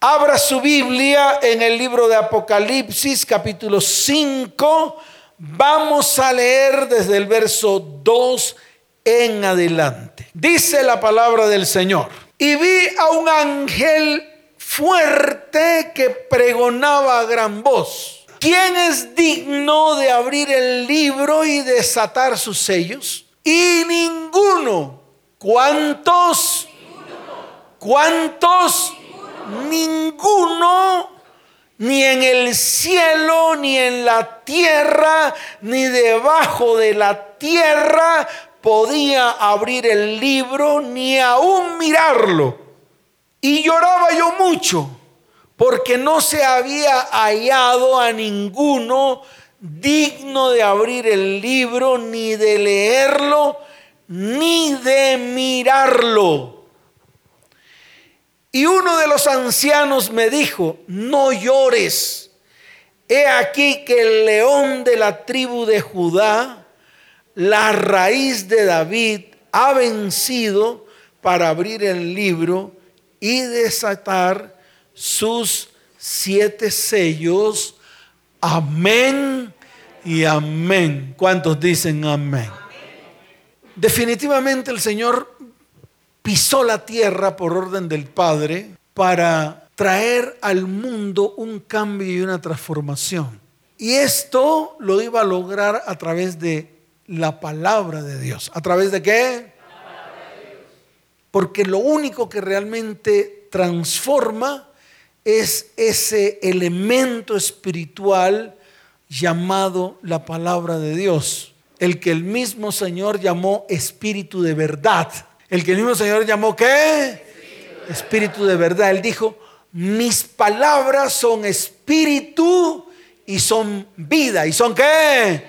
Abra su Biblia en el libro de Apocalipsis capítulo 5. Vamos a leer desde el verso 2 en adelante. Dice la palabra del Señor. Y vi a un ángel fuerte que pregonaba a gran voz. ¿Quién es digno de abrir el libro y desatar sus sellos? Y ninguno. ¿Cuántos? ¿Cuántos? Ninguno, ni en el cielo, ni en la tierra, ni debajo de la tierra, podía abrir el libro, ni aún mirarlo. Y lloraba yo mucho, porque no se había hallado a ninguno digno de abrir el libro, ni de leerlo, ni de mirarlo. Y uno de los ancianos me dijo, no llores. He aquí que el león de la tribu de Judá, la raíz de David, ha vencido para abrir el libro y desatar sus siete sellos. Amén y amén. ¿Cuántos dicen amén? Definitivamente el Señor pisó la tierra por orden del Padre para traer al mundo un cambio y una transformación. Y esto lo iba a lograr a través de la palabra de Dios. ¿A través de qué? Porque lo único que realmente transforma es ese elemento espiritual llamado la palabra de Dios, el que el mismo Señor llamó espíritu de verdad. El que el mismo Señor llamó qué? Espíritu de verdad. Él dijo, mis palabras son espíritu y son vida. ¿Y son qué?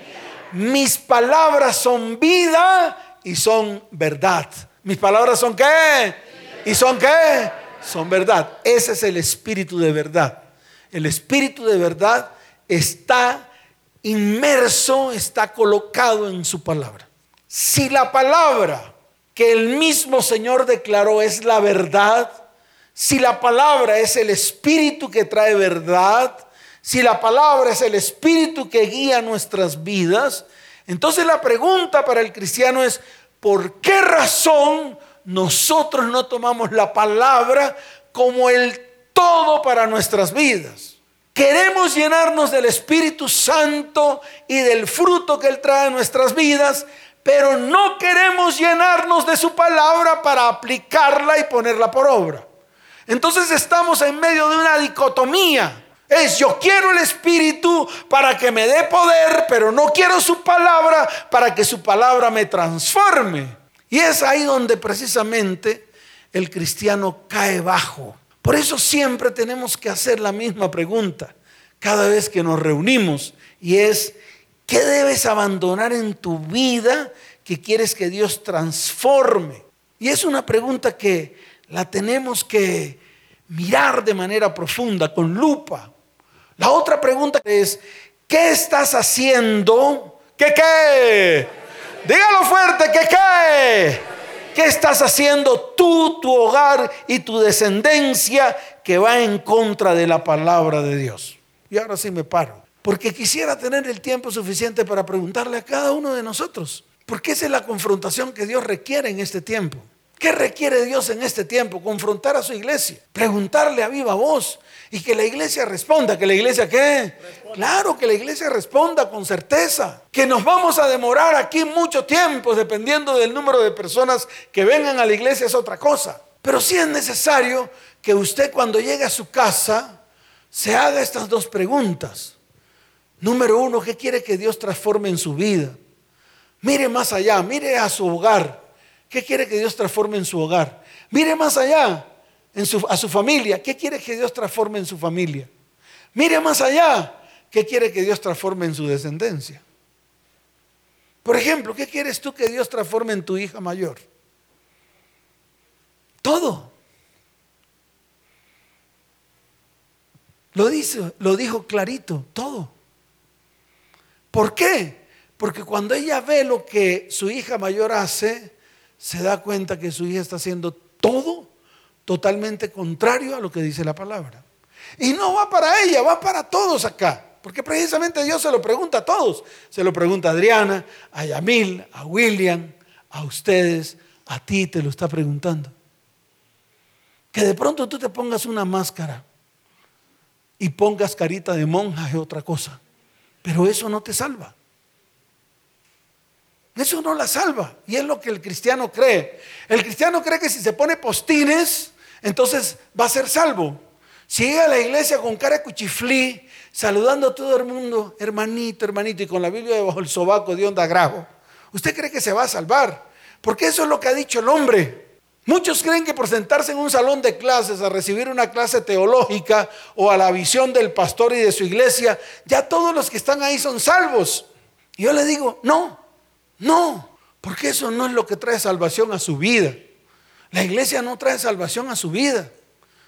Mis palabras son vida y son verdad. Mis palabras son qué? ¿Y son qué? Son verdad. Ese es el espíritu de verdad. El espíritu de verdad está inmerso, está colocado en su palabra. Si la palabra que el mismo Señor declaró es la verdad, si la palabra es el espíritu que trae verdad, si la palabra es el espíritu que guía nuestras vidas, entonces la pregunta para el cristiano es, ¿por qué razón nosotros no tomamos la palabra como el todo para nuestras vidas? Queremos llenarnos del Espíritu Santo y del fruto que Él trae en nuestras vidas, pero no queremos llenarnos de su palabra para aplicarla y ponerla por obra. Entonces estamos en medio de una dicotomía. Es yo quiero el Espíritu para que me dé poder, pero no quiero su palabra para que su palabra me transforme. Y es ahí donde precisamente el cristiano cae bajo. Por eso siempre tenemos que hacer la misma pregunta cada vez que nos reunimos y es, ¿Qué debes abandonar en tu vida que quieres que Dios transforme? Y es una pregunta que la tenemos que mirar de manera profunda, con lupa. La otra pregunta es, ¿qué estás haciendo? ¿Qué qué? Dígalo fuerte, ¿qué qué? ¿Qué estás haciendo tú, tu hogar y tu descendencia que va en contra de la palabra de Dios? Y ahora sí me paro. Porque quisiera tener el tiempo suficiente para preguntarle a cada uno de nosotros, porque esa es la confrontación que Dios requiere en este tiempo. ¿Qué requiere Dios en este tiempo? Confrontar a su iglesia, preguntarle a viva voz y que la iglesia responda. ¿Que la iglesia qué? Claro, que la iglesia responda con certeza. Que nos vamos a demorar aquí mucho tiempo dependiendo del número de personas que vengan a la iglesia es otra cosa. Pero sí es necesario que usted cuando llegue a su casa se haga estas dos preguntas. Número uno, ¿qué quiere que Dios transforme en su vida? Mire más allá, mire a su hogar. ¿Qué quiere que Dios transforme en su hogar? Mire más allá, en su, a su familia. ¿Qué quiere que Dios transforme en su familia? Mire más allá, ¿qué quiere que Dios transforme en su descendencia? Por ejemplo, ¿qué quieres tú que Dios transforme en tu hija mayor? Todo. Lo lo dijo clarito, todo. ¿Por qué? Porque cuando ella ve lo que su hija mayor hace, se da cuenta que su hija está haciendo todo, totalmente contrario a lo que dice la palabra. Y no va para ella, va para todos acá. Porque precisamente Dios se lo pregunta a todos. Se lo pregunta a Adriana, a Yamil, a William, a ustedes, a ti te lo está preguntando. Que de pronto tú te pongas una máscara y pongas carita de monja es otra cosa. Pero eso no te salva. Eso no la salva. Y es lo que el cristiano cree. El cristiano cree que si se pone postines, entonces va a ser salvo. Si llega a la iglesia con cara cuchiflí, saludando a todo el mundo, hermanito, hermanito, y con la Biblia debajo del sobaco de onda grajo, ¿usted cree que se va a salvar? Porque eso es lo que ha dicho el hombre. Muchos creen que por sentarse en un salón de clases a recibir una clase teológica o a la visión del pastor y de su iglesia, ya todos los que están ahí son salvos. Y yo le digo, no, no, porque eso no es lo que trae salvación a su vida. La iglesia no trae salvación a su vida.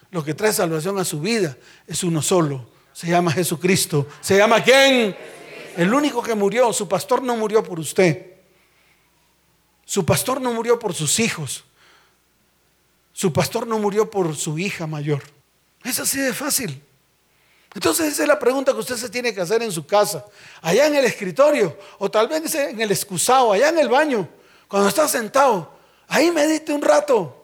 Lo que trae salvación a su vida es uno solo. Se llama Jesucristo. ¿Se llama quién? El único que murió. Su pastor no murió por usted. Su pastor no murió por sus hijos. Su pastor no murió por su hija mayor. Es así de fácil. Entonces esa es la pregunta que usted se tiene que hacer en su casa, allá en el escritorio, o tal vez en el excusado, allá en el baño, cuando está sentado. Ahí medite un rato.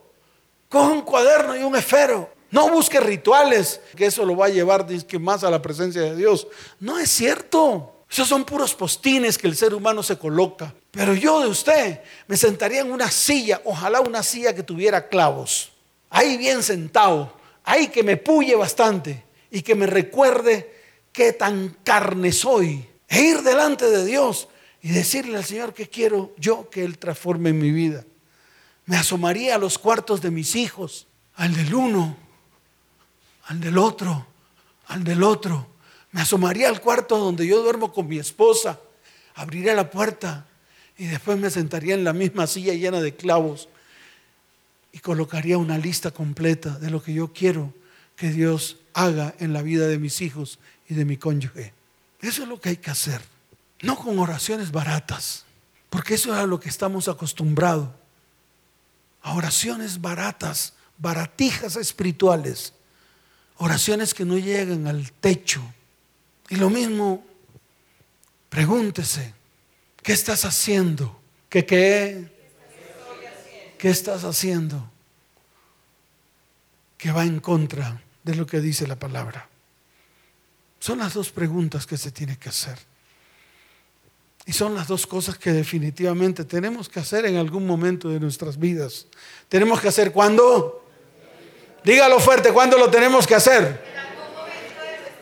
Coge un cuaderno y un esfero. No busque rituales, que eso lo va a llevar más a la presencia de Dios. No es cierto. Esos son puros postines que el ser humano se coloca. Pero yo de usted me sentaría en una silla, ojalá una silla que tuviera clavos. Ahí bien sentado, ahí que me puye bastante y que me recuerde qué tan carne soy. E ir delante de Dios y decirle al Señor que quiero yo que Él transforme mi vida. Me asomaría a los cuartos de mis hijos, al del uno, al del otro, al del otro me asomaría al cuarto donde yo duermo con mi esposa, abriría la puerta y después me sentaría en la misma silla llena de clavos y colocaría una lista completa de lo que yo quiero que Dios haga en la vida de mis hijos y de mi cónyuge. Eso es lo que hay que hacer. No con oraciones baratas, porque eso es a lo que estamos acostumbrados. A oraciones baratas, baratijas espirituales. Oraciones que no llegan al techo y lo mismo, pregúntese, ¿qué estás haciendo? ¿Qué qué? ¿Qué estás haciendo? Que va en contra de lo que dice la palabra. Son las dos preguntas que se tiene que hacer. Y son las dos cosas que definitivamente tenemos que hacer en algún momento de nuestras vidas. Tenemos que hacer cuándo? Dígalo fuerte, ¿cuándo lo tenemos que hacer?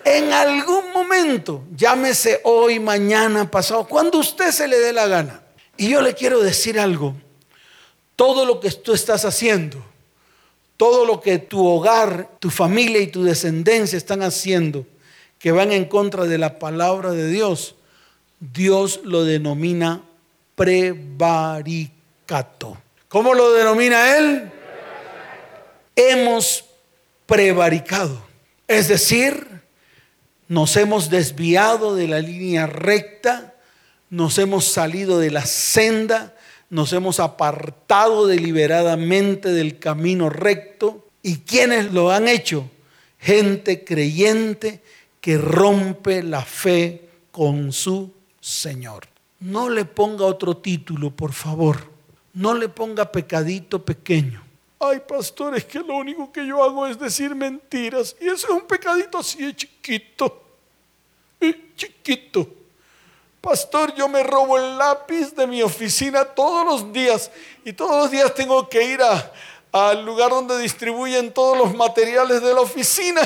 En algún momento, llámese hoy, mañana, pasado, cuando usted se le dé la gana. Y yo le quiero decir algo, todo lo que tú estás haciendo, todo lo que tu hogar, tu familia y tu descendencia están haciendo, que van en contra de la palabra de Dios, Dios lo denomina prevaricato. ¿Cómo lo denomina él? Hemos prevaricado. Es decir, nos hemos desviado de la línea recta, nos hemos salido de la senda, nos hemos apartado deliberadamente del camino recto. ¿Y quiénes lo han hecho? Gente creyente que rompe la fe con su Señor. No le ponga otro título, por favor. No le ponga pecadito pequeño. Ay, pastor, es que lo único que yo hago es decir mentiras. Y eso es un pecadito así de chiquito. Chiquito. Pastor, yo me robo el lápiz de mi oficina todos los días. Y todos los días tengo que ir al lugar donde distribuyen todos los materiales de la oficina.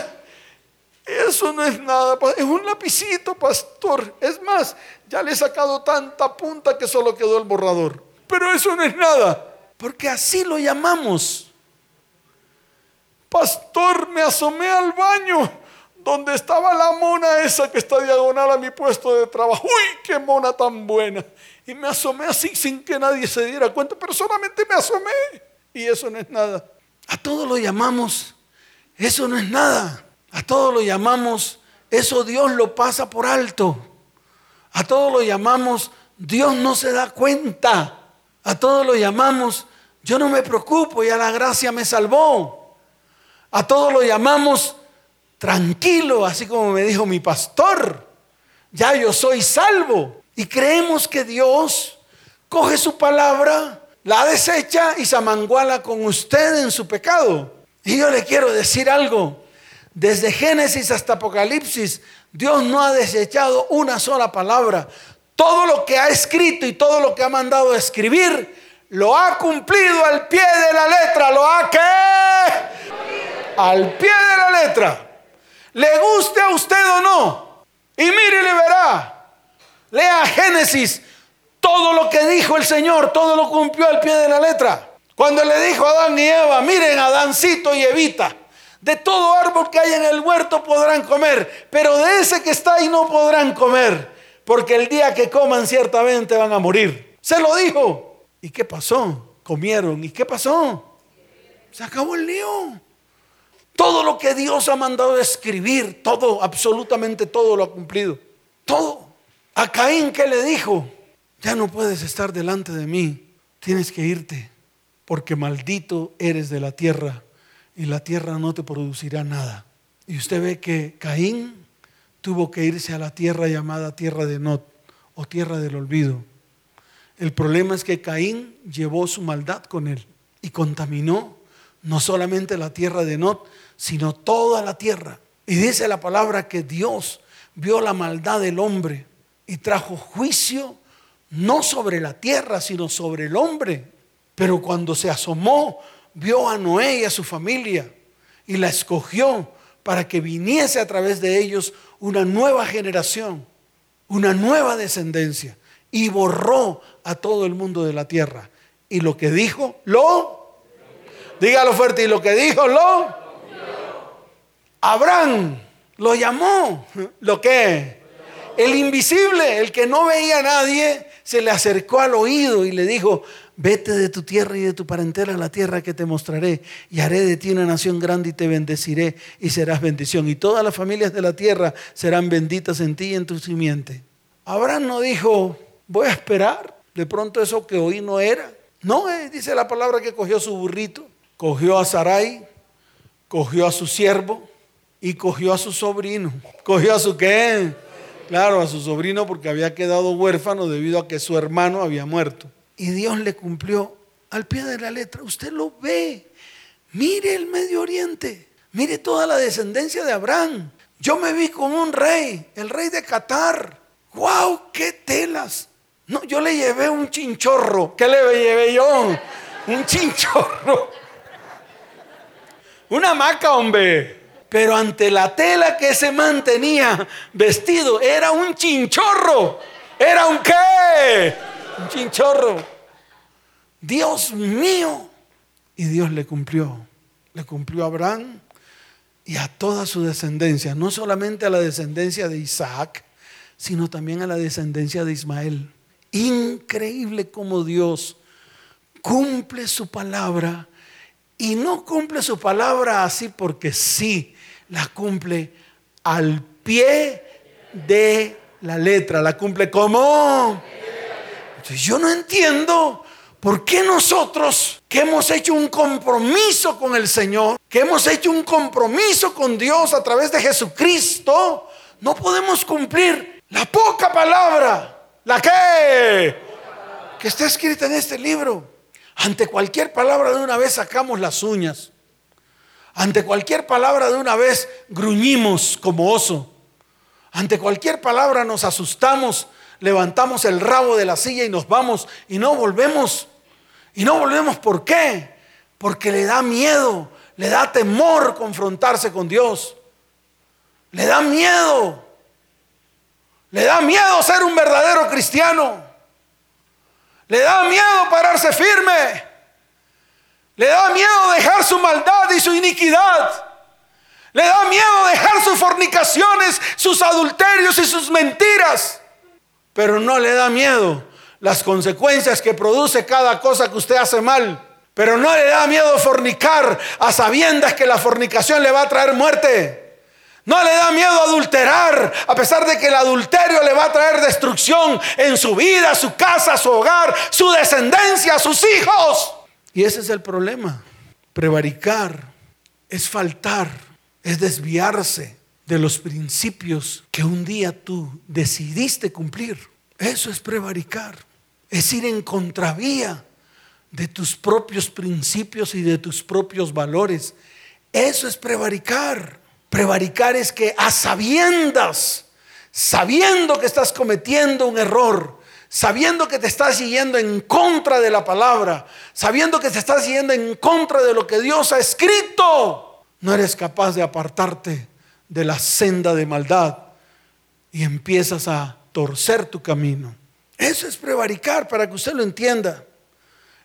Eso no es nada, es un lapicito, pastor. Es más, ya le he sacado tanta punta que solo quedó el borrador. Pero eso no es nada. Porque así lo llamamos. Pastor, me asomé al baño donde estaba la mona esa que está diagonal a mi puesto de trabajo. ¡Uy, qué mona tan buena! Y me asomé así sin que nadie se diera cuenta, pero solamente me asomé. Y eso no es nada. A todo lo llamamos, eso no es nada. A todo lo llamamos, eso Dios lo pasa por alto. A todo lo llamamos, Dios no se da cuenta. A todo lo llamamos, yo no me preocupo, ya la gracia me salvó. A todo lo llamamos tranquilo, así como me dijo mi pastor. Ya yo soy salvo. Y creemos que Dios coge su palabra, la desecha y se amanguala con usted en su pecado. Y yo le quiero decir algo. Desde Génesis hasta Apocalipsis, Dios no ha desechado una sola palabra. Todo lo que ha escrito y todo lo que ha mandado a escribir, lo ha cumplido al pie de la letra. ¿Lo ha qué? Al pie de la letra. Le guste a usted o no. Y mire y le verá. Lea Génesis. Todo lo que dijo el Señor, todo lo cumplió al pie de la letra. Cuando le dijo a Adán y Eva, miren Adancito y Evita, de todo árbol que hay en el huerto podrán comer, pero de ese que está ahí no podrán comer, porque el día que coman ciertamente van a morir. Se lo dijo. ¿Y qué pasó? Comieron. ¿Y qué pasó? Se acabó el lío. Todo lo que Dios ha mandado escribir, todo, absolutamente todo lo ha cumplido. Todo. A Caín, ¿qué le dijo? Ya no puedes estar delante de mí, tienes que irte porque maldito eres de la tierra y la tierra no te producirá nada. Y usted ve que Caín tuvo que irse a la tierra llamada tierra de Not o tierra del olvido. El problema es que Caín llevó su maldad con él y contaminó no solamente la tierra de Not, sino toda la tierra. Y dice la palabra que Dios vio la maldad del hombre y trajo juicio no sobre la tierra, sino sobre el hombre. Pero cuando se asomó, vio a Noé y a su familia y la escogió para que viniese a través de ellos una nueva generación, una nueva descendencia, y borró a todo el mundo de la tierra. Y lo que dijo, lo, dígalo fuerte, y lo que dijo, lo, Abraham lo llamó, lo que, el invisible, el que no veía a nadie, se le acercó al oído y le dijo, Vete de tu tierra y de tu parentela a la tierra que te mostraré y haré de ti una nación grande y te bendeciré y serás bendición. Y todas las familias de la tierra serán benditas en ti y en tu simiente. Abraham no dijo, voy a esperar. De pronto eso que hoy no era. No, eh, dice la palabra que cogió su burrito, cogió a Sarai, cogió a su siervo y cogió a su sobrino. ¿Cogió a su qué? Claro, a su sobrino porque había quedado huérfano debido a que su hermano había muerto y Dios le cumplió al pie de la letra. Usted lo ve. Mire el Medio Oriente. Mire toda la descendencia de Abraham. Yo me vi con un rey, el rey de Qatar. ¡Wow! ¡Qué telas! No, yo le llevé un chinchorro. ¿Qué le llevé yo? Un chinchorro. Una maca, hombre. Pero ante la tela que se mantenía vestido, era un chinchorro. ¿Era un qué? un chinchorro. Dios mío. Y Dios le cumplió. Le cumplió a Abraham y a toda su descendencia. No solamente a la descendencia de Isaac, sino también a la descendencia de Ismael. Increíble como Dios cumple su palabra y no cumple su palabra así porque sí, la cumple al pie de la letra, la cumple como yo no entiendo por qué nosotros que hemos hecho un compromiso con el Señor, que hemos hecho un compromiso con Dios a través de Jesucristo, no podemos cumplir la poca palabra, la que, que está escrita en este libro. Ante cualquier palabra de una vez sacamos las uñas. Ante cualquier palabra de una vez gruñimos como oso. Ante cualquier palabra nos asustamos levantamos el rabo de la silla y nos vamos y no volvemos. Y no volvemos, ¿por qué? Porque le da miedo, le da temor confrontarse con Dios. Le da miedo. Le da miedo ser un verdadero cristiano. Le da miedo pararse firme. Le da miedo dejar su maldad y su iniquidad. Le da miedo dejar sus fornicaciones, sus adulterios y sus mentiras pero no le da miedo las consecuencias que produce cada cosa que usted hace mal. Pero no le da miedo fornicar a sabiendas que la fornicación le va a traer muerte. No le da miedo adulterar, a pesar de que el adulterio le va a traer destrucción en su vida, su casa, su hogar, su descendencia, sus hijos. Y ese es el problema. Prevaricar es faltar, es desviarse de los principios que un día tú decidiste cumplir. Eso es prevaricar, es ir en contravía de tus propios principios y de tus propios valores. Eso es prevaricar. Prevaricar es que a sabiendas, sabiendo que estás cometiendo un error, sabiendo que te estás yendo en contra de la palabra, sabiendo que te estás yendo en contra de lo que Dios ha escrito, no eres capaz de apartarte de la senda de maldad y empiezas a torcer tu camino. Eso es prevaricar para que usted lo entienda.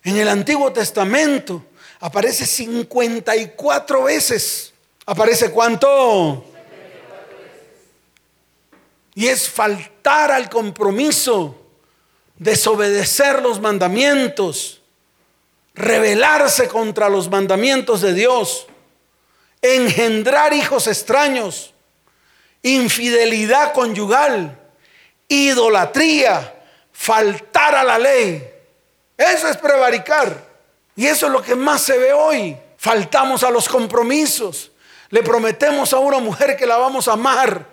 En el Antiguo Testamento aparece 54 veces. ¿Aparece cuánto? Y es faltar al compromiso, desobedecer los mandamientos, rebelarse contra los mandamientos de Dios, engendrar hijos extraños, infidelidad conyugal, idolatría, faltar a la ley. Eso es prevaricar. Y eso es lo que más se ve hoy. Faltamos a los compromisos. Le prometemos a una mujer que la vamos a amar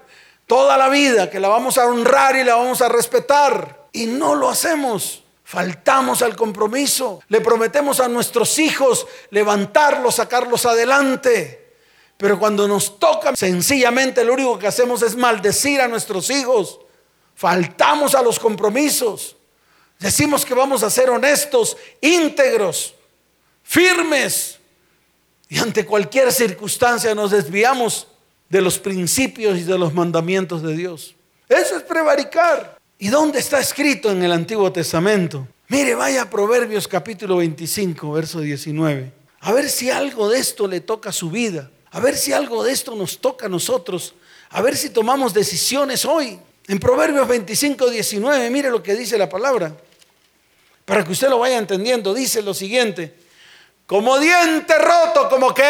toda la vida, que la vamos a honrar y la vamos a respetar. Y no lo hacemos. Faltamos al compromiso. Le prometemos a nuestros hijos levantarlos, sacarlos adelante. Pero cuando nos toca, sencillamente lo único que hacemos es maldecir a nuestros hijos. Faltamos a los compromisos. Decimos que vamos a ser honestos, íntegros, firmes. Y ante cualquier circunstancia nos desviamos de los principios y de los mandamientos de Dios. Eso es prevaricar. ¿Y dónde está escrito en el Antiguo Testamento? Mire, vaya a Proverbios capítulo 25, verso 19. A ver si algo de esto le toca su vida. A ver si algo de esto nos toca a nosotros. A ver si tomamos decisiones hoy. En Proverbios 25, 19, mire lo que dice la palabra. Para que usted lo vaya entendiendo, dice lo siguiente, como diente roto, como que...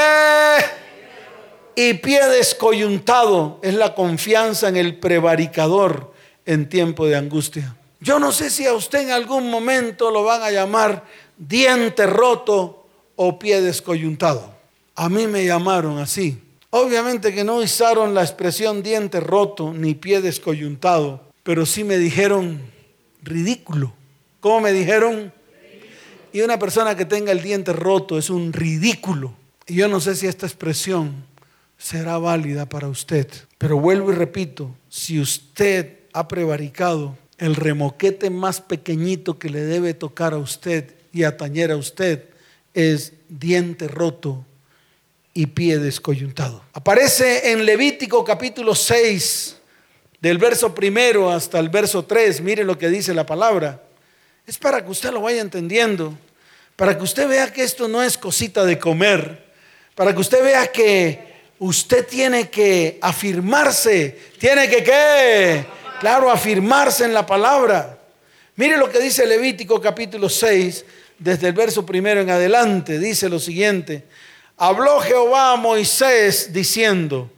Y pie descoyuntado es la confianza en el prevaricador en tiempo de angustia. Yo no sé si a usted en algún momento lo van a llamar diente roto o pie descoyuntado. A mí me llamaron así. Obviamente que no usaron la expresión diente roto ni pie descoyuntado, pero sí me dijeron ridículo. ¿Cómo me dijeron? Y una persona que tenga el diente roto es un ridículo. Y yo no sé si esta expresión será válida para usted. Pero vuelvo y repito, si usted ha prevaricado, el remoquete más pequeñito que le debe tocar a usted y atañer a usted es diente roto y pie descoyuntado. Aparece en Levítico capítulo 6, del verso primero hasta el verso 3. Mire lo que dice la palabra. Es para que usted lo vaya entendiendo, para que usted vea que esto no es cosita de comer, para que usted vea que usted tiene que afirmarse, tiene que qué, claro, afirmarse en la palabra. Mire lo que dice Levítico capítulo 6, desde el verso primero en adelante, dice lo siguiente, habló Jehová a Moisés diciendo,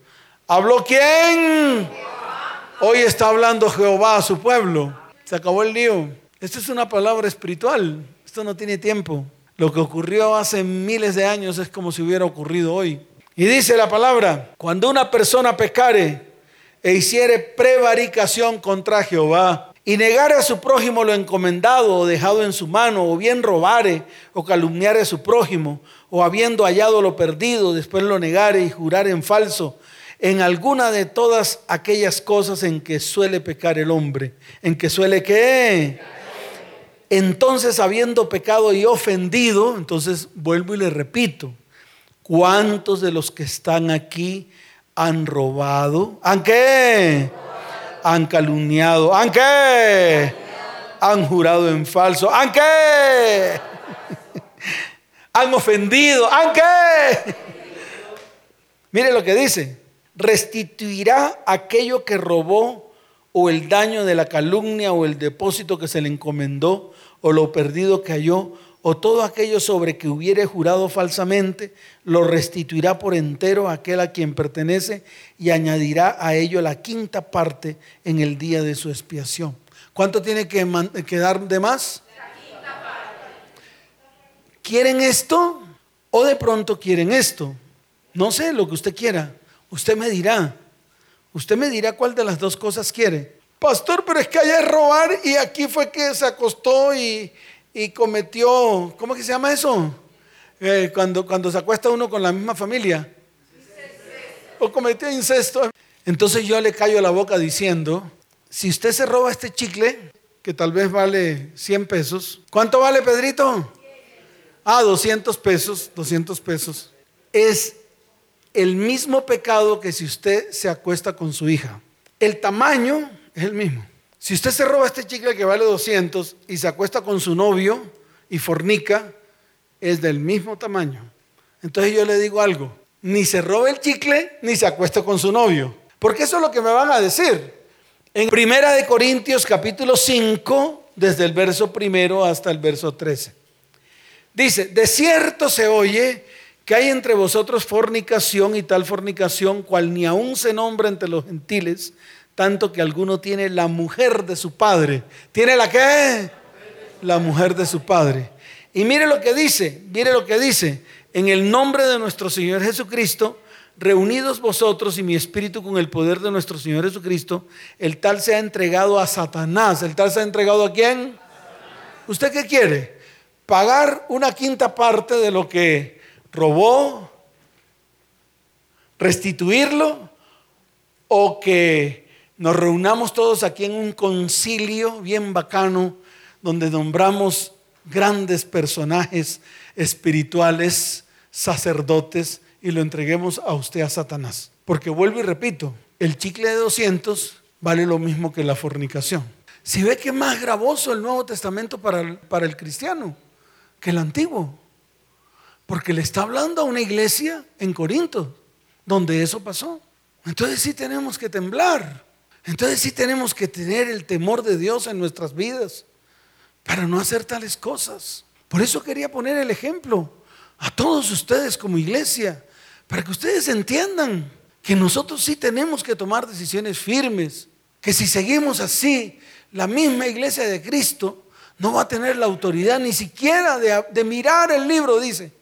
¿habló quién? Hoy está hablando Jehová a su pueblo. Se acabó el lío. Esto es una palabra espiritual. Esto no tiene tiempo. Lo que ocurrió hace miles de años es como si hubiera ocurrido hoy. Y dice la palabra, cuando una persona pecare e hiciere prevaricación contra Jehová y negare a su prójimo lo encomendado o dejado en su mano, o bien robare o calumniare a su prójimo, o habiendo hallado lo perdido, después lo negare y jurare en falso, en alguna de todas aquellas cosas en que suele pecar el hombre, en que suele que entonces, habiendo pecado y ofendido, entonces vuelvo y le repito, ¿cuántos de los que están aquí han robado? ¿Han qué? Han calumniado. ¿Han qué? Han jurado en falso. ¿Han qué? Han ofendido. ¿Han qué? Mire lo que dice. Restituirá aquello que robó o el daño de la calumnia o el depósito que se le encomendó o lo perdido que halló, o todo aquello sobre que hubiere jurado falsamente, lo restituirá por entero a aquel a quien pertenece y añadirá a ello la quinta parte en el día de su expiación. ¿Cuánto tiene que, dar de más? ¿Quieren esto? ¿O de pronto quieren esto? No sé lo que usted quiera. Usted me dirá. Usted me dirá cuál de las dos cosas quiere. Pastor, pero es que allá es robar y aquí fue que se acostó y, cometió, ¿cómo que se llama eso? Eh, cuando, cuando se acuesta uno con la misma familia. O cometió incesto. Entonces yo le callo la boca diciendo, si usted se roba este chicle, que tal vez vale 100 pesos, ¿cuánto vale Pedrito? Ah, 200 pesos, 200 pesos. Es el mismo pecado que si usted se acuesta con su hija. El tamaño es el mismo. Si usted se roba este chicle que vale 200 y se acuesta con su novio y fornica, es del mismo tamaño. Entonces yo le digo algo, ni se roba el chicle ni se acuesta con su novio. Porque eso es lo que me van a decir. En Primera de Corintios capítulo 5, desde el verso primero hasta el verso 13. Dice, de cierto se oye que hay entre vosotros fornicación y tal fornicación cual ni aún se nombra entre los gentiles, tanto que alguno tiene la mujer de su padre. ¿Tiene la qué? La mujer de su padre. Y mire lo que dice, mire lo que dice, en el nombre de nuestro Señor Jesucristo, reunidos vosotros y mi espíritu con el poder de nuestro Señor Jesucristo, el tal se ha entregado a Satanás. ¿El tal se ha entregado a quién? ¿Usted qué quiere? Pagar una quinta parte de lo que robó, restituirlo o que nos reunamos todos aquí en un concilio bien bacano donde nombramos grandes personajes espirituales, sacerdotes y lo entreguemos a usted a Satanás. Porque vuelvo y repito, el chicle de 200 vale lo mismo que la fornicación. Si ve que es más gravoso el Nuevo Testamento para el, para el cristiano que el antiguo. Porque le está hablando a una iglesia en Corinto, donde eso pasó. Entonces sí tenemos que temblar. Entonces sí tenemos que tener el temor de Dios en nuestras vidas para no hacer tales cosas. Por eso quería poner el ejemplo a todos ustedes como iglesia, para que ustedes entiendan que nosotros sí tenemos que tomar decisiones firmes, que si seguimos así, la misma iglesia de Cristo no va a tener la autoridad ni siquiera de, de mirar el libro, dice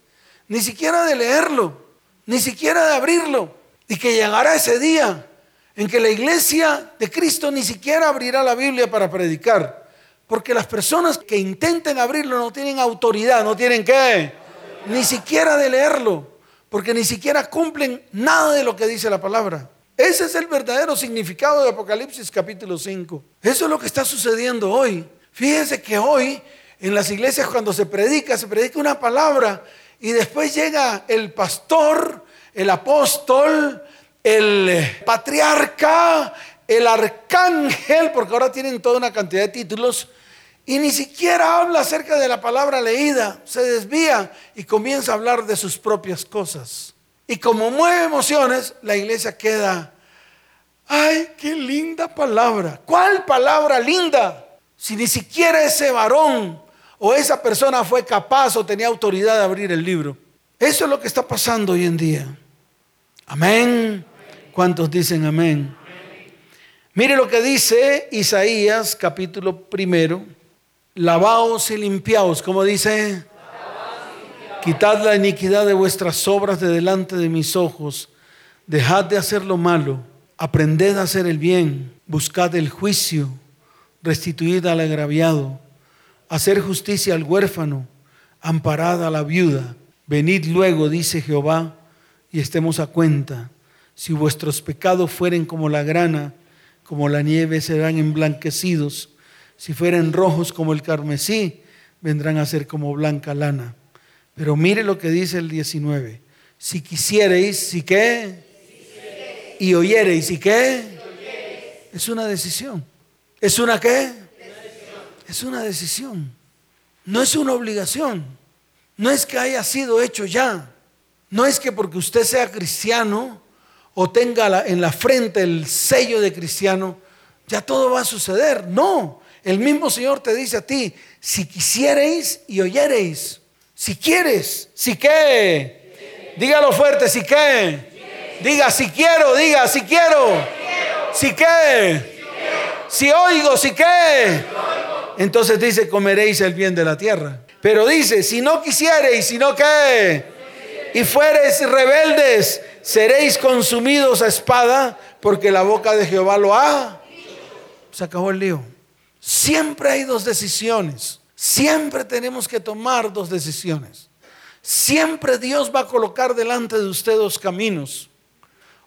ni siquiera de leerlo, ni siquiera de abrirlo. Y que llegará ese día en que la iglesia de Cristo ni siquiera abrirá la Biblia para predicar. Porque las personas que intenten abrirlo no tienen autoridad, no tienen qué, ni siquiera de leerlo, porque ni siquiera cumplen nada de lo que dice la palabra. Ese es el verdadero significado de Apocalipsis capítulo 5. Eso es lo que está sucediendo hoy. Fíjense que hoy en las iglesias cuando se predica, se predica una palabra y después llega el pastor, el apóstol, el patriarca, el arcángel, porque ahora tienen toda una cantidad de títulos, y ni siquiera habla acerca de la palabra leída, se desvía y comienza a hablar de sus propias cosas. Y como mueve emociones, la iglesia queda, ay, qué linda palabra. ¿Cuál palabra linda? Si ni siquiera ese varón o esa persona fue capaz o tenía autoridad de abrir el libro. Eso es lo que está pasando hoy en día. Amén. ¿Cuántos dicen amén? Mire lo que dice Isaías capítulo primero. Lavaos y limpiaos, como dice, quitad la iniquidad de vuestras obras de delante de mis ojos, dejad de hacer lo malo, aprended a hacer el bien, buscad el juicio, restituid al agraviado hacer justicia al huérfano, amparada a la viuda. Venid luego, dice Jehová, y estemos a cuenta. Si vuestros pecados fueren como la grana, como la nieve serán emblanquecidos. Si fueren rojos como el carmesí, vendrán a ser como blanca lana. Pero mire lo que dice el 19. Si quisiereis, ¿si qué? Y oyereis, ¿y qué? Es una decisión. ¿Es una qué? Es una decisión. No es una obligación. No es que haya sido hecho ya. No es que porque usted sea cristiano o tenga en la frente el sello de cristiano, ya todo va a suceder. No. El mismo Señor te dice a ti, si quisiereis y oyereis, si quieres, si qué, dígalo fuerte, si qué, diga si quiero, diga si quiero, si qué, si oigo, si qué. Entonces dice, comeréis el bien de la tierra. Pero dice, si no quisiereis, si no qué, y fuereis rebeldes, seréis consumidos a espada, porque la boca de Jehová lo ha. Se acabó el lío. Siempre hay dos decisiones. Siempre tenemos que tomar dos decisiones. Siempre Dios va a colocar delante de usted dos caminos.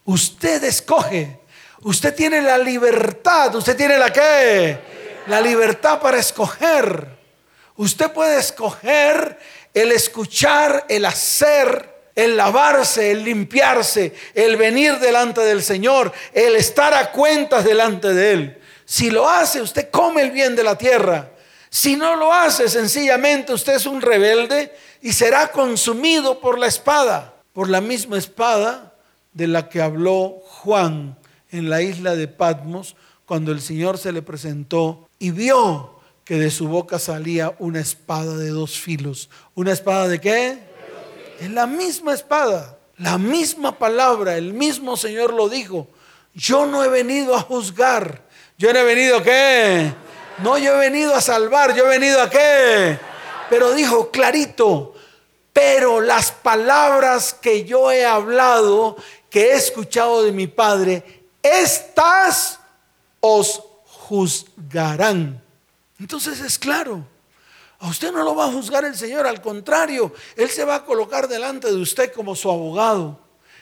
Usted escoge. Usted tiene la libertad. ¿Usted tiene la qué? La libertad para escoger. Usted puede escoger el escuchar, el hacer, el lavarse, el limpiarse, el venir delante del Señor, el estar a cuentas delante de Él. Si lo hace, usted come el bien de la tierra. Si no lo hace, sencillamente usted es un rebelde y será consumido por la espada, por la misma espada de la que habló Juan en la isla de Patmos cuando el Señor se le presentó y vio que de su boca salía una espada de dos filos. ¿Una espada de qué? Es la misma espada, la misma palabra, el mismo Señor lo dijo. Yo no he venido a juzgar, yo no he venido a qué? No, yo he venido a salvar, yo he venido a qué? Pero dijo clarito, pero las palabras que yo he hablado, que he escuchado de mi Padre, estas os juzgarán. Entonces es claro, usted no lo va a juzgar el Señor, al contrario, Él se va a colocar delante de usted como su abogado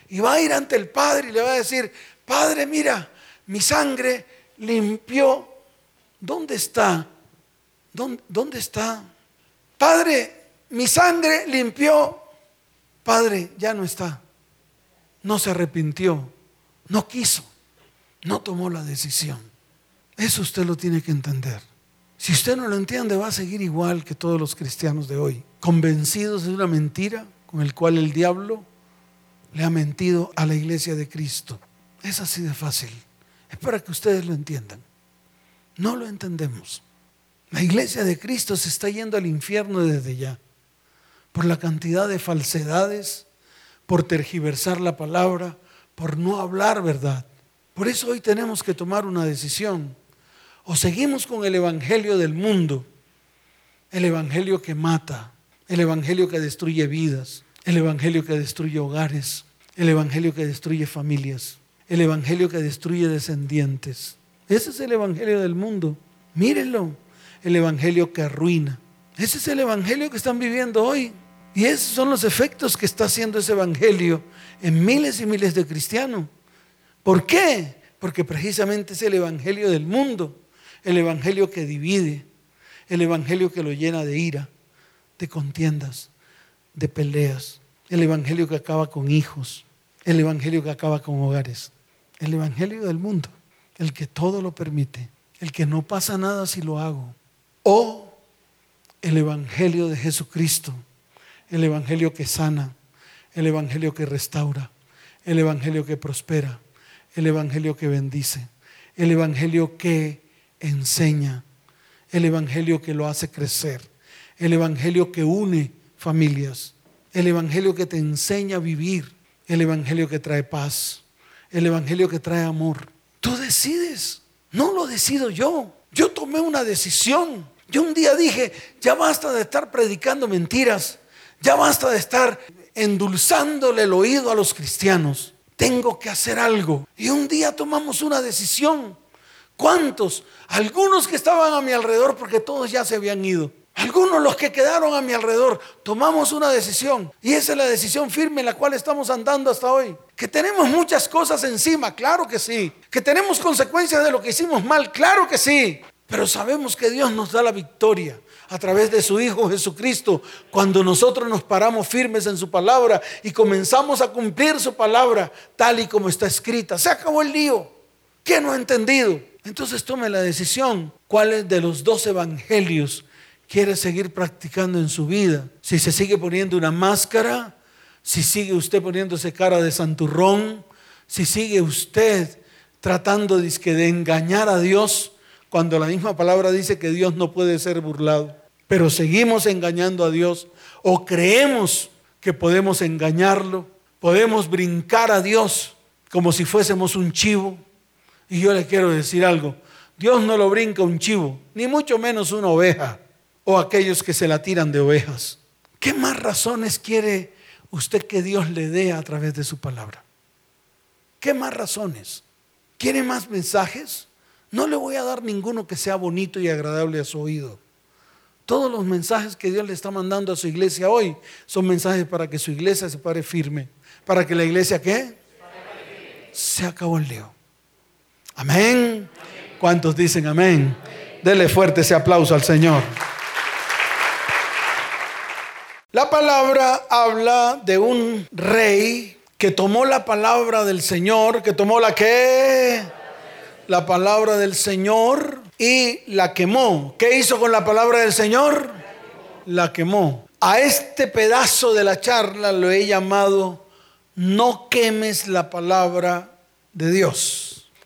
y va a ir ante el Padre y le va a decir, Padre, mira, mi sangre limpió. ¿Dónde está? ¿Dónde, dónde está? Padre, mi sangre limpió. Padre, ya no está. No se arrepintió, no quiso, no tomó la decisión. Eso usted lo tiene que entender. Si usted no lo entiende, va a seguir igual que todos los cristianos de hoy, convencidos de una mentira con el cual el diablo le ha mentido a la iglesia de Cristo. Es así de fácil. Es para que ustedes lo entiendan. No lo entendemos. La iglesia de Cristo se está yendo al infierno desde ya por la cantidad de falsedades, por tergiversar la palabra, por no hablar verdad. Por eso hoy tenemos que tomar una decisión. O seguimos con el Evangelio del mundo, el Evangelio que mata, el Evangelio que destruye vidas, el Evangelio que destruye hogares, el Evangelio que destruye familias, el Evangelio que destruye descendientes. Ese es el Evangelio del mundo. Mírenlo, el Evangelio que arruina. Ese es el Evangelio que están viviendo hoy. Y esos son los efectos que está haciendo ese Evangelio en miles y miles de cristianos. ¿Por qué? Porque precisamente es el Evangelio del mundo el evangelio que divide, el evangelio que lo llena de ira, de contiendas, de peleas, el evangelio que acaba con hijos, el evangelio que acaba con hogares, el evangelio del mundo, el que todo lo permite, el que no pasa nada si lo hago, o el evangelio de Jesucristo, el evangelio que sana, el evangelio que restaura, el evangelio que prospera, el evangelio que bendice, el evangelio que enseña, el Evangelio que lo hace crecer, el Evangelio que une familias, el Evangelio que te enseña a vivir, el Evangelio que trae paz, el Evangelio que trae amor. Tú decides, no lo decido yo. Yo tomé una decisión. Yo un día dije, ya basta de estar predicando mentiras, ya basta de estar endulzándole el oído a los cristianos. Tengo que hacer algo. Y un día tomamos una decisión. ¿Cuántos? Algunos que estaban a mi alrededor porque todos ya se habían ido. Algunos los que quedaron a mi alrededor tomamos una decisión y esa es la decisión firme en la cual estamos andando hasta hoy. Que tenemos muchas cosas encima, claro que sí. Que tenemos consecuencias de lo que hicimos mal, claro que sí. Pero sabemos que Dios nos da la victoria a través de su Hijo Jesucristo cuando nosotros nos paramos firmes en su palabra y comenzamos a cumplir su palabra tal y como está escrita. Se acabó el lío. ¿Quién no ha entendido? Entonces tome la decisión cuál de los dos evangelios quiere seguir practicando en su vida. Si se sigue poniendo una máscara, si sigue usted poniéndose cara de santurrón, si sigue usted tratando de engañar a Dios, cuando la misma palabra dice que Dios no puede ser burlado. Pero seguimos engañando a Dios o creemos que podemos engañarlo, podemos brincar a Dios como si fuésemos un chivo y yo le quiero decir algo, Dios no lo brinca un chivo, ni mucho menos una oveja o aquellos que se la tiran de ovejas. ¿Qué más razones quiere usted que Dios le dé a través de su palabra. ¿Qué más razones? ¿Quiere más mensajes? No le voy a dar ninguno que sea bonito y agradable a su oído. Todos los mensajes que Dios le está mandando a su iglesia hoy son mensajes para que su iglesia se pare firme. ¿Para que la iglesia qué? Se acabó el lío. Amén. ¿Cuántos dicen amén? Dele fuerte ese aplauso al Señor. La palabra habla de un rey que tomó la palabra del Señor, que tomó la que la palabra del Señor y la quemó. ¿Qué hizo con la palabra del Señor? La quemó. A este pedazo de la charla lo he llamado No quemes la palabra de Dios.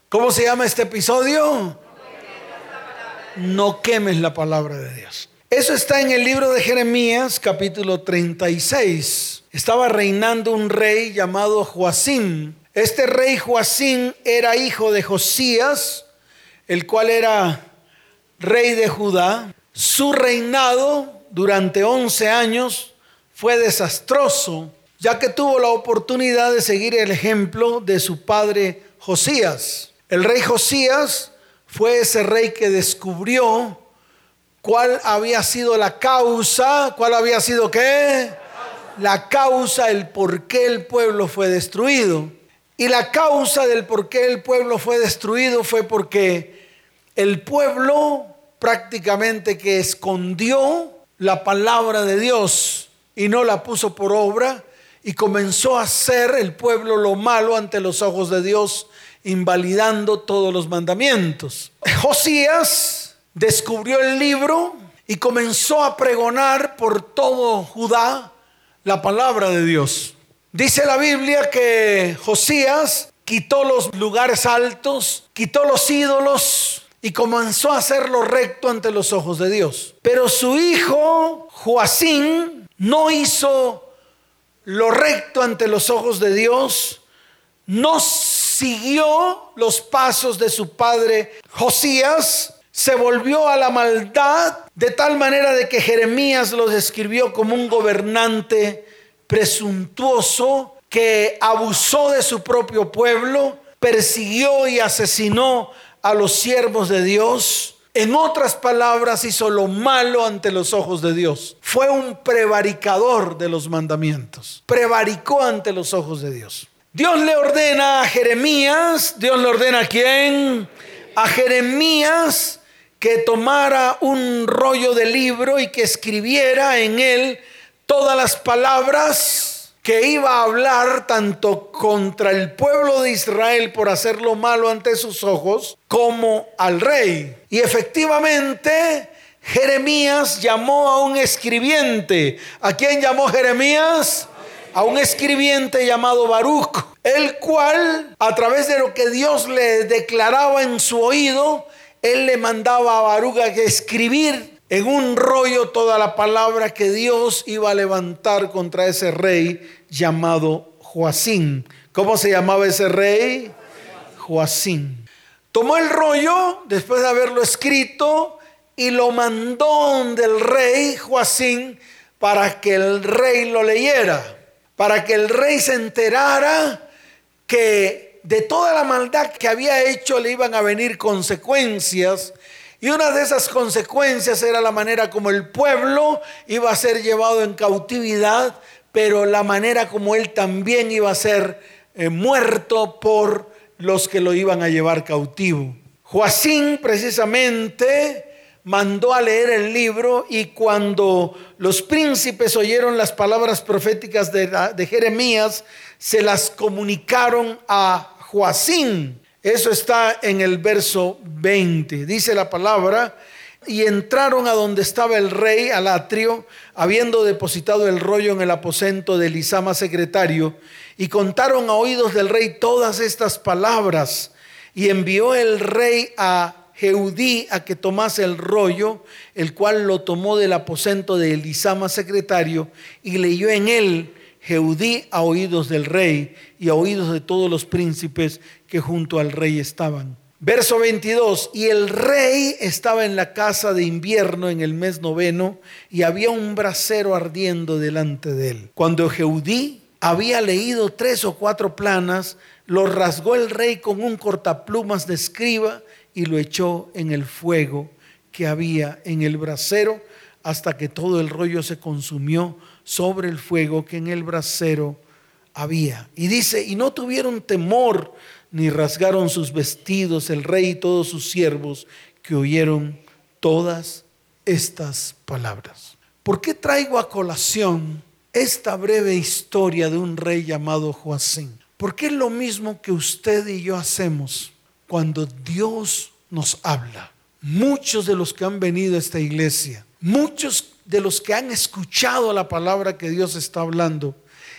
¿Cómo se llama este episodio? No quemes la palabra de Dios. Eso está en el libro de Jeremías, capítulo 36. Estaba reinando un rey llamado Joacín. Este rey Joacín era hijo de Josías, el cual era rey de Judá. Su reinado durante 11 años fue desastroso, ya que tuvo la oportunidad de seguir el ejemplo de su padre Josías. El rey Josías fue ese rey que descubrió cuál había sido la causa, cuál había sido qué, la causa, el por qué el pueblo fue destruido. Y la causa del por qué el pueblo fue destruido fue porque el pueblo prácticamente que escondió la palabra de Dios y no la puso por obra y comenzó a hacer el pueblo lo malo ante los ojos de Dios, invalidando todos los mandamientos. Josías descubrió el libro y comenzó a pregonar por todo Judá la palabra de Dios. Dice la Biblia que Josías quitó los lugares altos, quitó los ídolos y comenzó a hacerlo recto ante los ojos de Dios. Pero su hijo Joacín no hizo lo recto ante los ojos de Dios, no siguió los pasos de su padre Josías, se volvió a la maldad de tal manera de que Jeremías los describió como un gobernante presuntuoso que abusó de su propio pueblo, persiguió y asesinó a los siervos de Dios. En otras palabras, hizo lo malo ante los ojos de Dios. Fue un prevaricador de los mandamientos. Prevaricó ante los ojos de Dios. Dios le ordena a Jeremías, Dios le ordena a quién? A Jeremías que tomara un rollo de libro y que escribiera en él todas las palabras que iba a hablar tanto contra el pueblo de Israel por hacer lo malo ante sus ojos, como al rey. Y efectivamente, Jeremías llamó a un escribiente. ¿A quién llamó Jeremías? A un escribiente llamado Baruch, el cual, a través de lo que Dios le declaraba en su oído, él le mandaba a Baruga que escribir en un rollo toda la palabra que Dios iba a levantar contra ese rey llamado Joacín. ¿Cómo se llamaba ese rey? Joacín. Tomó el rollo después de haberlo escrito y lo mandó del rey Joacín para que el rey lo leyera, para que el rey se enterara que de toda la maldad que había hecho le iban a venir consecuencias. Y una de esas consecuencias era la manera como el pueblo iba a ser llevado en cautividad, pero la manera como él también iba a ser eh, muerto por los que lo iban a llevar cautivo. Joacín precisamente mandó a leer el libro y cuando los príncipes oyeron las palabras proféticas de, de Jeremías, se las comunicaron a Joacín. Eso está en el verso 20. Dice la palabra, y entraron a donde estaba el rey, al atrio, habiendo depositado el rollo en el aposento de Lisama secretario, y contaron a oídos del rey todas estas palabras. Y envió el rey a Jeudí a que tomase el rollo, el cual lo tomó del aposento de Elisama secretario y leyó en él Jeudí a oídos del rey y a oídos de todos los príncipes que junto al rey estaban. Verso 22, y el rey estaba en la casa de invierno en el mes noveno y había un brasero ardiendo delante de él. Cuando Jeudí había leído tres o cuatro planas, lo rasgó el rey con un cortaplumas de escriba y lo echó en el fuego que había en el brasero hasta que todo el rollo se consumió sobre el fuego que en el brasero había. Y dice, y no tuvieron temor ni rasgaron sus vestidos el rey y todos sus siervos que oyeron todas estas palabras. ¿Por qué traigo a colación esta breve historia de un rey llamado Joacín? Porque es lo mismo que usted y yo hacemos cuando Dios nos habla. Muchos de los que han venido a esta iglesia, muchos de los que han escuchado la palabra que Dios está hablando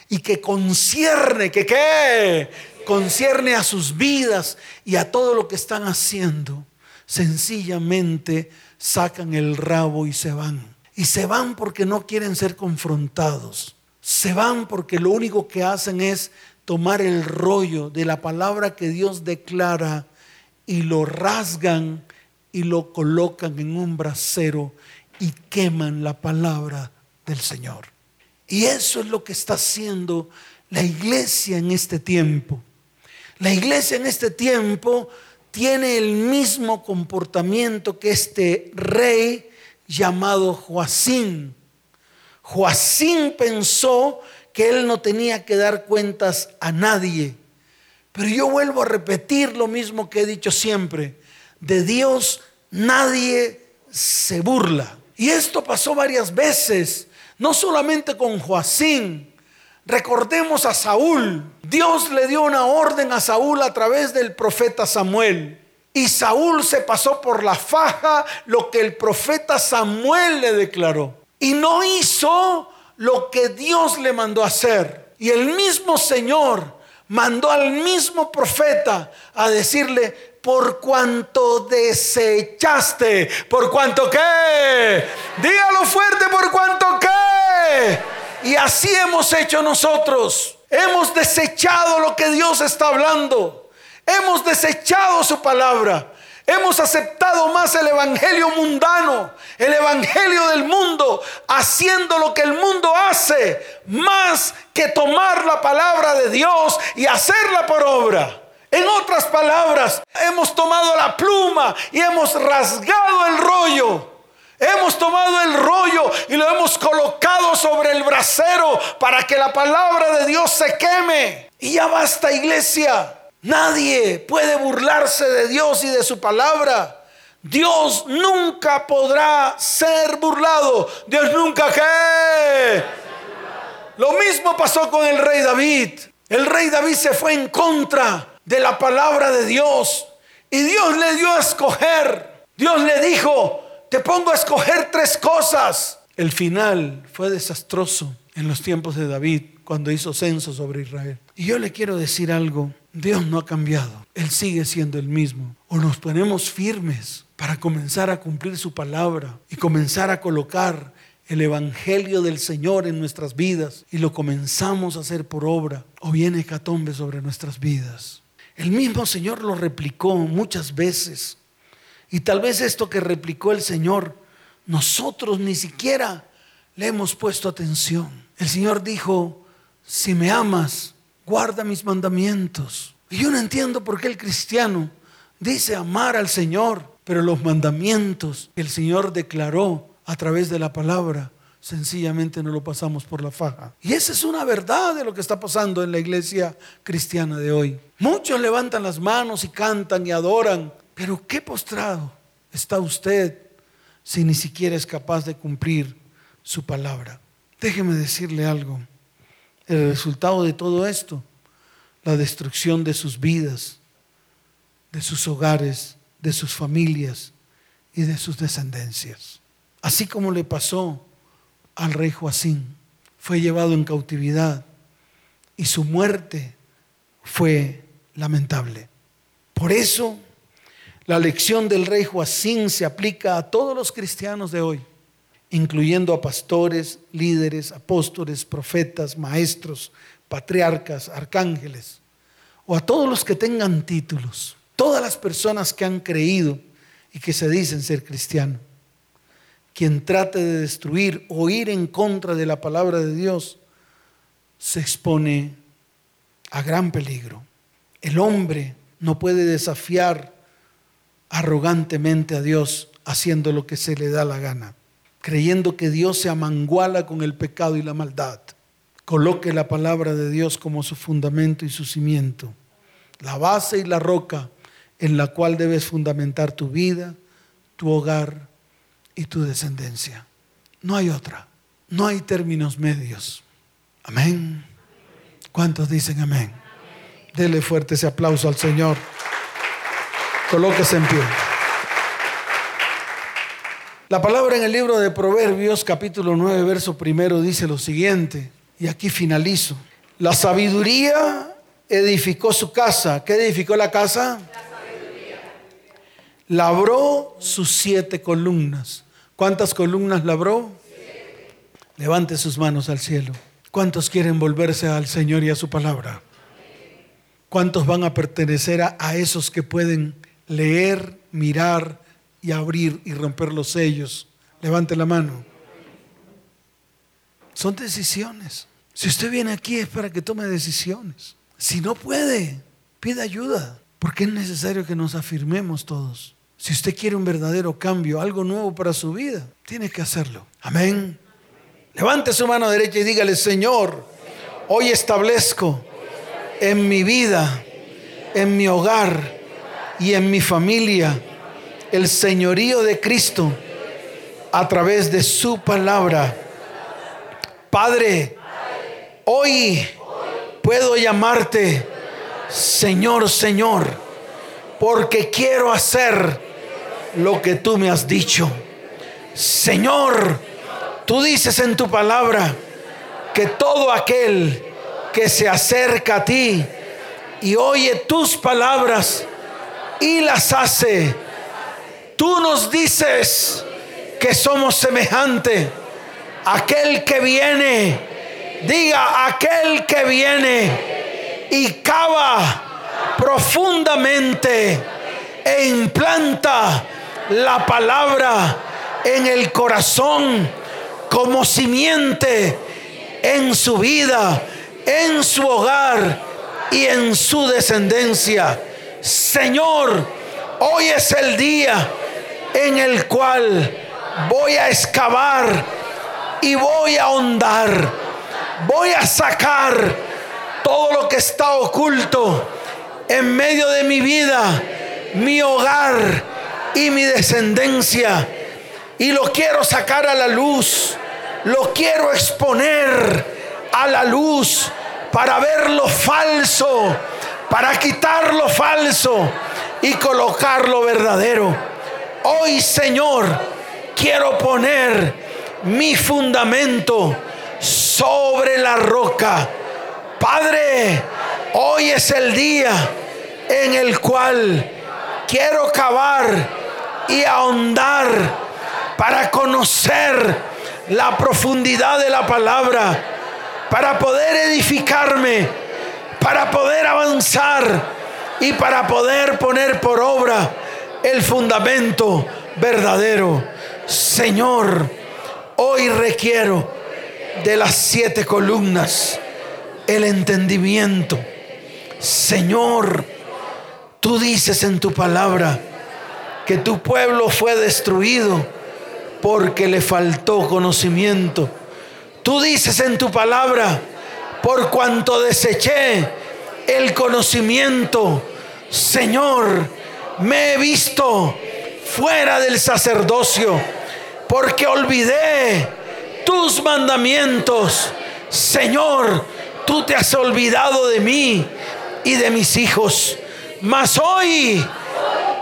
y que concierne, que qué, concierne a sus vidas y a todo lo que están haciendo, sencillamente sacan el rabo y se van. Y se van porque no quieren ser confrontados. Se van porque lo único que hacen es tomar el rollo de la palabra que Dios declara y lo rasgan y lo colocan en un brasero y queman la palabra del Señor. Y eso es lo que está haciendo la iglesia en este tiempo. La iglesia en este tiempo tiene el mismo comportamiento que este rey llamado Joacín. Joacín pensó que él no tenía que dar cuentas a nadie. Pero yo vuelvo a repetir lo mismo que he dicho siempre. De Dios nadie se burla. Y esto pasó varias veces, no solamente con Joacín. Recordemos a Saúl. Dios le dio una orden a Saúl a través del profeta Samuel. Y Saúl se pasó por la faja lo que el profeta Samuel le declaró. Y no hizo lo que Dios le mandó hacer. Y el mismo Señor mandó al mismo profeta a decirle, por cuanto desechaste, por cuanto qué, dígalo fuerte, por cuanto qué. Y así hemos hecho nosotros. Hemos desechado lo que Dios está hablando. Hemos desechado su palabra. Hemos aceptado más el evangelio mundano, el evangelio del mundo, haciendo lo que el mundo hace, más que tomar la palabra de Dios y hacerla por obra. En otras palabras, hemos tomado la pluma y hemos rasgado el rollo. Hemos tomado el rollo y lo hemos colocado sobre el brasero para que la palabra de Dios se queme. Y ya basta, iglesia. Nadie puede burlarse de Dios y de su palabra. Dios nunca podrá ser burlado. Dios nunca qué. Lo mismo pasó con el rey David. El rey David se fue en contra de la palabra de Dios. Y Dios le dio a escoger. Dios le dijo, te pongo a escoger tres cosas. El final fue desastroso en los tiempos de David cuando hizo censo sobre Israel. Y yo le quiero decir algo. Dios no ha cambiado. Él sigue siendo el mismo. O nos ponemos firmes para comenzar a cumplir su palabra y comenzar a colocar el Evangelio del Señor en nuestras vidas y lo comenzamos a hacer por obra, o viene hecatombe sobre nuestras vidas. El mismo Señor lo replicó muchas veces. Y tal vez esto que replicó el Señor, nosotros ni siquiera le hemos puesto atención. El Señor dijo, si me amas, guarda mis mandamientos. Y yo no entiendo por qué el cristiano dice amar al Señor, pero los mandamientos que el Señor declaró a través de la palabra, sencillamente no lo pasamos por la faja. Y esa es una verdad de lo que está pasando en la iglesia cristiana de hoy. Muchos levantan las manos y cantan y adoran, pero qué postrado está usted si ni siquiera es capaz de cumplir su palabra. Déjeme decirle algo. El resultado de todo esto, la destrucción de sus vidas, de sus hogares, de sus familias y de sus descendencias. Así como le pasó al rey Joacín, fue llevado en cautividad y su muerte fue lamentable. Por eso la lección del rey Joacín se aplica a todos los cristianos de hoy incluyendo a pastores, líderes, apóstoles, profetas, maestros, patriarcas, arcángeles, o a todos los que tengan títulos, todas las personas que han creído y que se dicen ser cristianos. Quien trate de destruir o ir en contra de la palabra de Dios, se expone a gran peligro. El hombre no puede desafiar arrogantemente a Dios haciendo lo que se le da la gana, creyendo que Dios se amanguala con el pecado y la maldad. Coloque la palabra de Dios como su fundamento y su cimiento, la base y la roca en la cual debes fundamentar tu vida, tu hogar y tu descendencia. No hay otra, no hay términos medios. Amén. ¿Cuántos dicen amén? Dele fuerte ese aplauso al Señor. Colóquese en pie. La palabra en el libro de Proverbios capítulo 9, verso primero dice lo siguiente, y aquí finalizo. La sabiduría edificó su casa. ¿Qué edificó la casa? La sabiduría. Labró sus siete columnas. ¿Cuántas columnas labró? Siete. Levante sus manos al cielo. ¿Cuántos quieren volverse al Señor y a su palabra? ¿Cuántos van a pertenecer a, a esos que pueden leer, mirar y abrir y romper los sellos. Levante la mano. Son decisiones. Si usted viene aquí es para que tome decisiones. Si no puede, pida ayuda, porque es necesario que nos afirmemos todos. Si usted quiere un verdadero cambio, algo nuevo para su vida, tiene que hacerlo. Amén. Levante su mano derecha y dígale, Señor, hoy establezco en mi vida, en mi hogar, y en mi familia el señorío de Cristo a través de su palabra. Padre, hoy puedo llamarte Señor, Señor, porque quiero hacer lo que tú me has dicho. Señor, tú dices en tu palabra que todo aquel que se acerca a ti y oye tus palabras, y las hace. Tú nos dices que somos semejante. Aquel que viene, diga aquel que viene y cava profundamente e implanta la palabra en el corazón como simiente en su vida, en su hogar y en su descendencia. Señor, hoy es el día en el cual voy a excavar y voy a ahondar, voy a sacar todo lo que está oculto en medio de mi vida, mi hogar y mi descendencia. Y lo quiero sacar a la luz, lo quiero exponer a la luz para ver lo falso para quitar lo falso y colocar lo verdadero. Hoy, Señor, quiero poner mi fundamento sobre la roca. Padre, hoy es el día en el cual quiero cavar y ahondar para conocer la profundidad de la palabra, para poder edificarme para poder avanzar y para poder poner por obra el fundamento verdadero. Señor, hoy requiero de las siete columnas el entendimiento. Señor, tú dices en tu palabra que tu pueblo fue destruido porque le faltó conocimiento. Tú dices en tu palabra por cuanto deseché el conocimiento, Señor, me he visto fuera del sacerdocio, porque olvidé tus mandamientos. Señor, tú te has olvidado de mí y de mis hijos. Mas hoy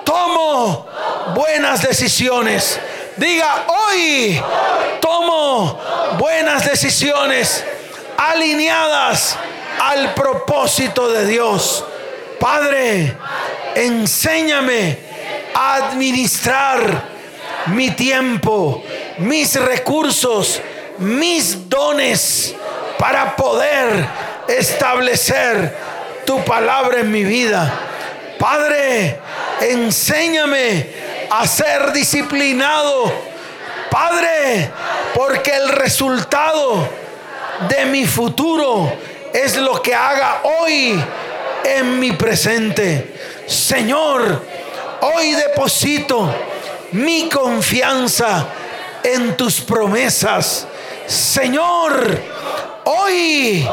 tomo buenas decisiones. Diga, hoy tomo buenas decisiones alineadas al propósito de Dios. Padre, enséñame a administrar mi tiempo, mis recursos, mis dones para poder establecer tu palabra en mi vida. Padre, enséñame a ser disciplinado. Padre, porque el resultado de mi futuro es lo que haga hoy en mi presente. Señor, hoy deposito mi confianza en tus promesas. Señor, hoy,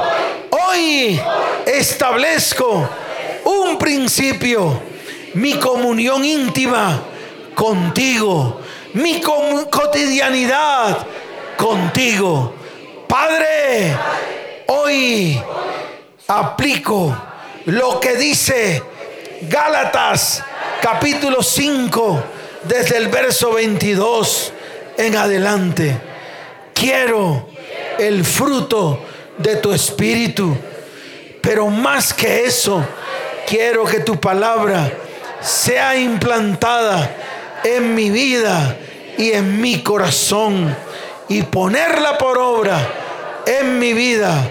hoy establezco un principio, mi comunión íntima contigo, mi cotidianidad contigo. Padre, hoy aplico lo que dice Gálatas capítulo 5 desde el verso 22 en adelante. Quiero el fruto de tu espíritu, pero más que eso, quiero que tu palabra sea implantada en mi vida y en mi corazón y ponerla por obra en mi vida,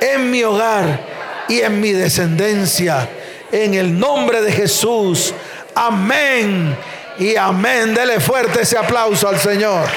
en mi hogar y en mi descendencia. En el nombre de Jesús. Amén y amén. Dele fuerte ese aplauso al Señor.